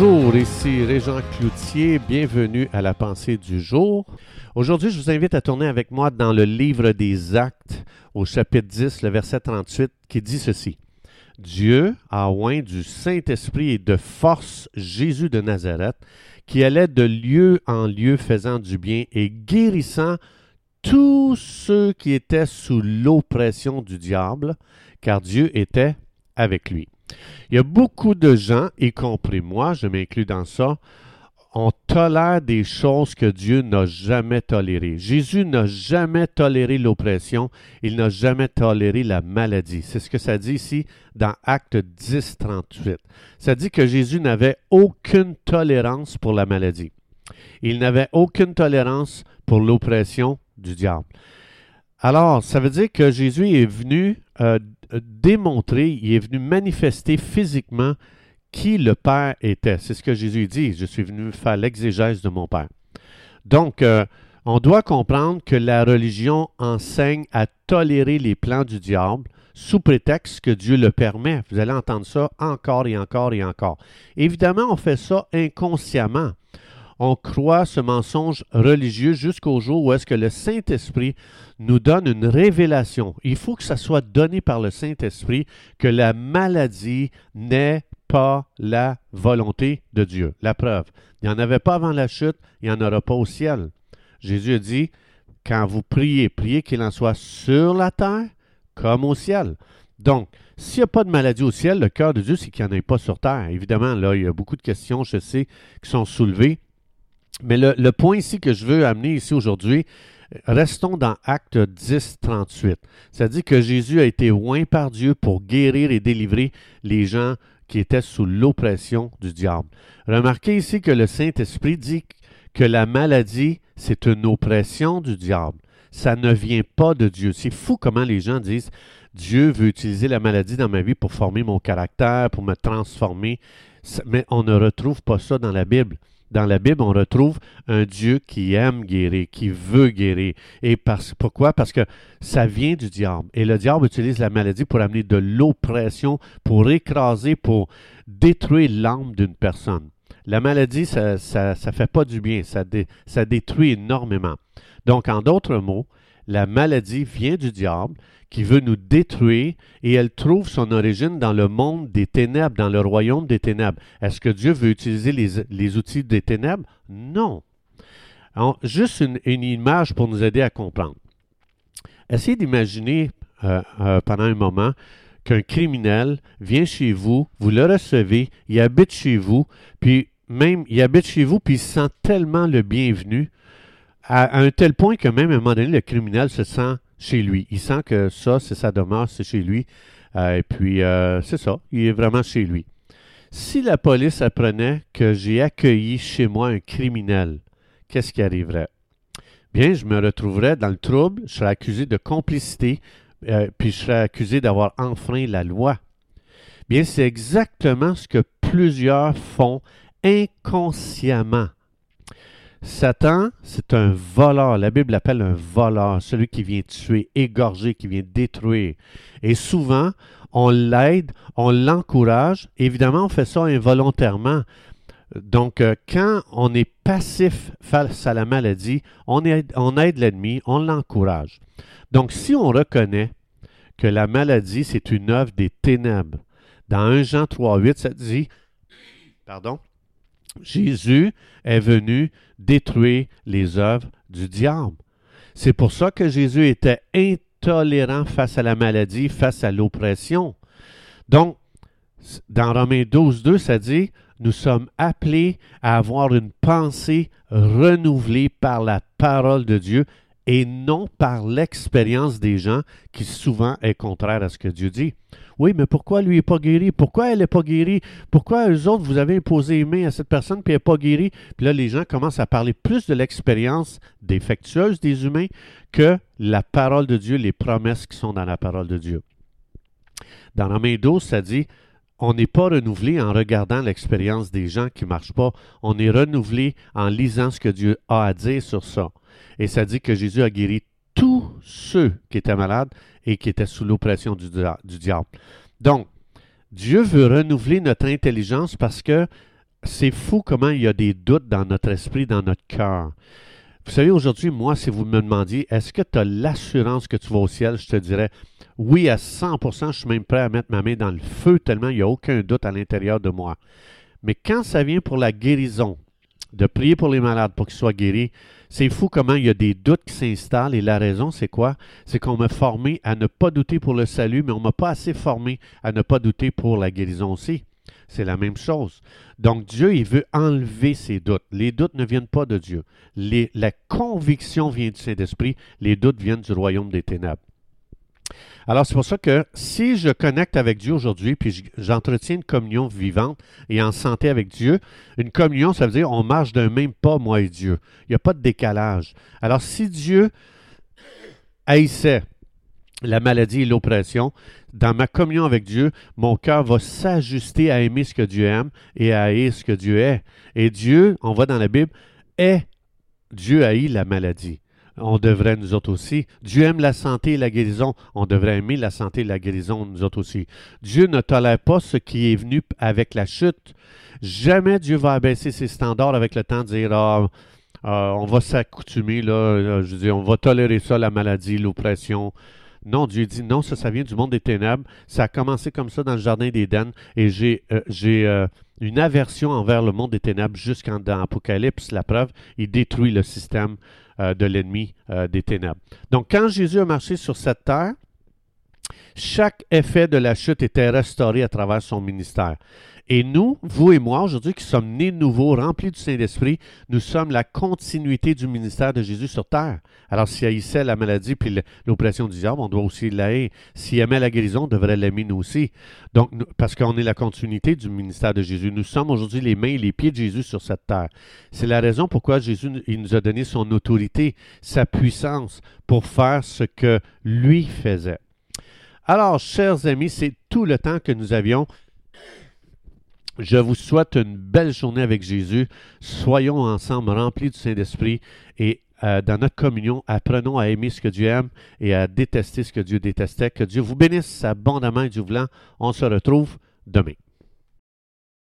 Bonjour, ici Régent Cloutier, bienvenue à la pensée du jour. Aujourd'hui, je vous invite à tourner avec moi dans le livre des Actes au chapitre 10, le verset 38, qui dit ceci. Dieu a oint du Saint-Esprit et de force Jésus de Nazareth, qui allait de lieu en lieu faisant du bien et guérissant tous ceux qui étaient sous l'oppression du diable, car Dieu était avec lui. Il y a beaucoup de gens, y compris moi, je m'inclus dans ça, on tolère des choses que Dieu n'a jamais tolérées. Jésus n'a jamais toléré l'oppression, il n'a jamais toléré la maladie. C'est ce que ça dit ici dans Acte 10, 38. Ça dit que Jésus n'avait aucune tolérance pour la maladie. Il n'avait aucune tolérance pour l'oppression du diable. Alors, ça veut dire que Jésus est venu euh, démontrer, il est venu manifester physiquement qui le Père était. C'est ce que Jésus dit. Je suis venu faire l'exégèse de mon Père. Donc, euh, on doit comprendre que la religion enseigne à tolérer les plans du diable sous prétexte que Dieu le permet. Vous allez entendre ça encore et encore et encore. Évidemment, on fait ça inconsciemment on croit ce mensonge religieux jusqu'au jour où est-ce que le Saint-Esprit nous donne une révélation. Il faut que ça soit donné par le Saint-Esprit que la maladie n'est pas la volonté de Dieu. La preuve, il n'y en avait pas avant la chute, il n'y en aura pas au ciel. Jésus dit, quand vous priez, priez qu'il en soit sur la terre comme au ciel. Donc, s'il n'y a pas de maladie au ciel, le cœur de Dieu, c'est qu'il n'y en ait pas sur terre. Évidemment, là, il y a beaucoup de questions, je sais, qui sont soulevées. Mais le, point ici que je veux amener ici aujourd'hui, restons dans Acte 10, 38. Ça dit que Jésus a été oint par Dieu pour guérir et délivrer les gens qui étaient sous l'oppression du diable. Remarquez ici que le Saint-Esprit dit que la maladie, c'est une oppression du diable. Ça ne vient pas de Dieu. C'est fou comment les gens disent Dieu veut utiliser la maladie dans ma vie pour former mon caractère, pour me transformer. Mais on ne retrouve pas ça dans la Bible dans la Bible, on retrouve un Dieu qui aime guérir, qui veut guérir. Et parce, pourquoi? Parce que ça vient du diable. Et le diable utilise la maladie pour amener de l'oppression, pour écraser, pour détruire l'âme d'une personne. La maladie, ça ne fait pas du bien, ça, ça détruit énormément. Donc, en d'autres mots, la maladie vient du diable qui veut nous détruire et elle trouve son origine dans le monde des ténèbres, dans le royaume des ténèbres. Est-ce que Dieu veut utiliser les, outils des ténèbres? Non. juste une, image pour nous aider à comprendre. Essayez d'imaginer euh, euh, pendant un moment qu'un criminel vient chez vous, vous le recevez, il habite chez vous, puis même il habite chez vous, puis il sent tellement le bienvenu, à, un tel point que même à un moment donné, le criminel se sent chez lui. Il sent que ça, c'est sa demeure, c'est chez lui. Euh, et puis, euh, c'est ça, il est vraiment chez lui. Si la police apprenait que j'ai accueilli chez moi un criminel, qu'est-ce qui arriverait? Bien, je me retrouverais dans le trouble, je serais accusé de complicité, euh, puis je serais accusé d'avoir enfreint la loi. Bien, c'est exactement ce que plusieurs font inconsciemment. Satan, c'est un voleur. La Bible l'appelle un voleur, celui qui vient tuer, égorger, qui vient détruire. Et souvent, on l'aide, on l'encourage. Évidemment, on fait ça involontairement. Donc, euh, quand on est passif face à la maladie, on aide, on aide l'ennemi, on l'encourage. Donc, si on reconnaît que la maladie, c'est une œuvre des ténèbres, dans 1 Jean 3, 8, ça dit, pardon, Jésus est venu détruire les œuvres du diable. C'est pour ça que Jésus était intolérant face à la maladie, face à l'oppression. Donc, dans Romains 12, 2, ça dit, nous sommes appelés à avoir une pensée renouvelée par la parole de Dieu et non par l'expérience des gens qui souvent est contraire à ce que Dieu dit. Oui, mais pourquoi lui n'est pas guéri? Pourquoi elle n'est pas guérie? Pourquoi eux autres, vous avez imposé les mains à cette personne puis elle n'est pas guérie? Puis là, les gens commencent à parler plus de l'expérience défectueuse des humains que la parole de Dieu, les promesses qui sont dans la parole de Dieu. Dans Romains 12, ça dit on n'est pas renouvelé en regardant l'expérience des gens qui ne marchent pas. On est renouvelé en lisant ce que Dieu a à dire sur ça. Et ça dit que Jésus a guéri tous ceux qui étaient malades et qui étaient sous l'oppression du, diable. Donc, Dieu veut renouveler notre intelligence parce que c'est fou comment il y a des doutes dans notre esprit, dans notre cœur. Vous savez, aujourd'hui, moi, si vous me demandiez, est-ce que tu as l'assurance que tu vas au ciel, je te dirais, oui, à 100%, je suis même prêt à mettre ma main dans le feu tellement il n'y a aucun doute à l'intérieur de moi. Mais quand ça vient pour la guérison, de prier pour les malades pour qu'ils soient guéris, c'est fou comment il y a des doutes qui s'installent et la raison, c'est quoi? C'est qu'on m'a formé à ne pas douter pour le salut, mais on ne m'a pas assez formé à ne pas douter pour la guérison aussi. C'est la même chose. Donc Dieu, il veut enlever ces doutes. Les doutes ne viennent pas de Dieu. la conviction vient du Saint-Esprit. Les doutes viennent du royaume des ténèbres. Alors, c'est pour ça que si je connecte avec Dieu aujourd'hui, puis j'entretiens une communion vivante et en santé avec Dieu, une communion, ça veut dire on marche d'un même pas, moi et Dieu. Il n'y a pas de décalage. Alors, si Dieu haïssait la maladie et l'oppression, dans ma communion avec Dieu, mon cœur va s'ajuster à aimer ce que Dieu aime et à haïr ce que Dieu est. Et Dieu, on voit dans la Bible, est Dieu haït la maladie. On devrait nous autres aussi. Dieu aime la santé et la guérison. On devrait aimer la santé et la guérison nous autres aussi. Dieu ne tolère pas ce qui est venu avec la chute. Jamais Dieu va abaisser ses standards avec le temps de dire ah, ah, on va s'accoutumer, là, je dis, on va tolérer ça, la maladie, l'oppression, non, Dieu dit non, ça, ça vient du monde des ténèbres. Ça a commencé comme ça dans le jardin d'Éden et j'ai euh, euh, une aversion envers le monde des ténèbres jusqu'en Apocalypse. La preuve, il détruit le système euh, de l'ennemi des ténèbres. Donc, quand Jésus a marché sur cette terre, chaque effet de la chute était restauré à travers son ministère. Et nous, vous et moi, aujourd'hui, qui sommes nés nouveaux, remplis du Saint-Esprit, nous sommes la continuité du ministère de Jésus sur terre. Alors, s'il haïssait la maladie puis l'oppression du diable, on doit aussi l'aimer. S'il aimait la guérison, on devrait l'aimer nous aussi. Donc, parce qu'on est la continuité du ministère de Jésus. Nous sommes aujourd'hui les mains et les pieds de Jésus sur cette terre. C'est la raison pourquoi Jésus nous a donné son autorité, sa puissance pour faire ce que lui faisait. Alors, chers amis, c'est tout le temps que nous avions. Je vous souhaite une belle journée avec Jésus. Soyons ensemble remplis du Saint-Esprit et euh, dans notre communion, apprenons à aimer ce que Dieu aime et à détester ce que Dieu détestait. Que Dieu vous bénisse abondamment et du voulant. On se retrouve demain.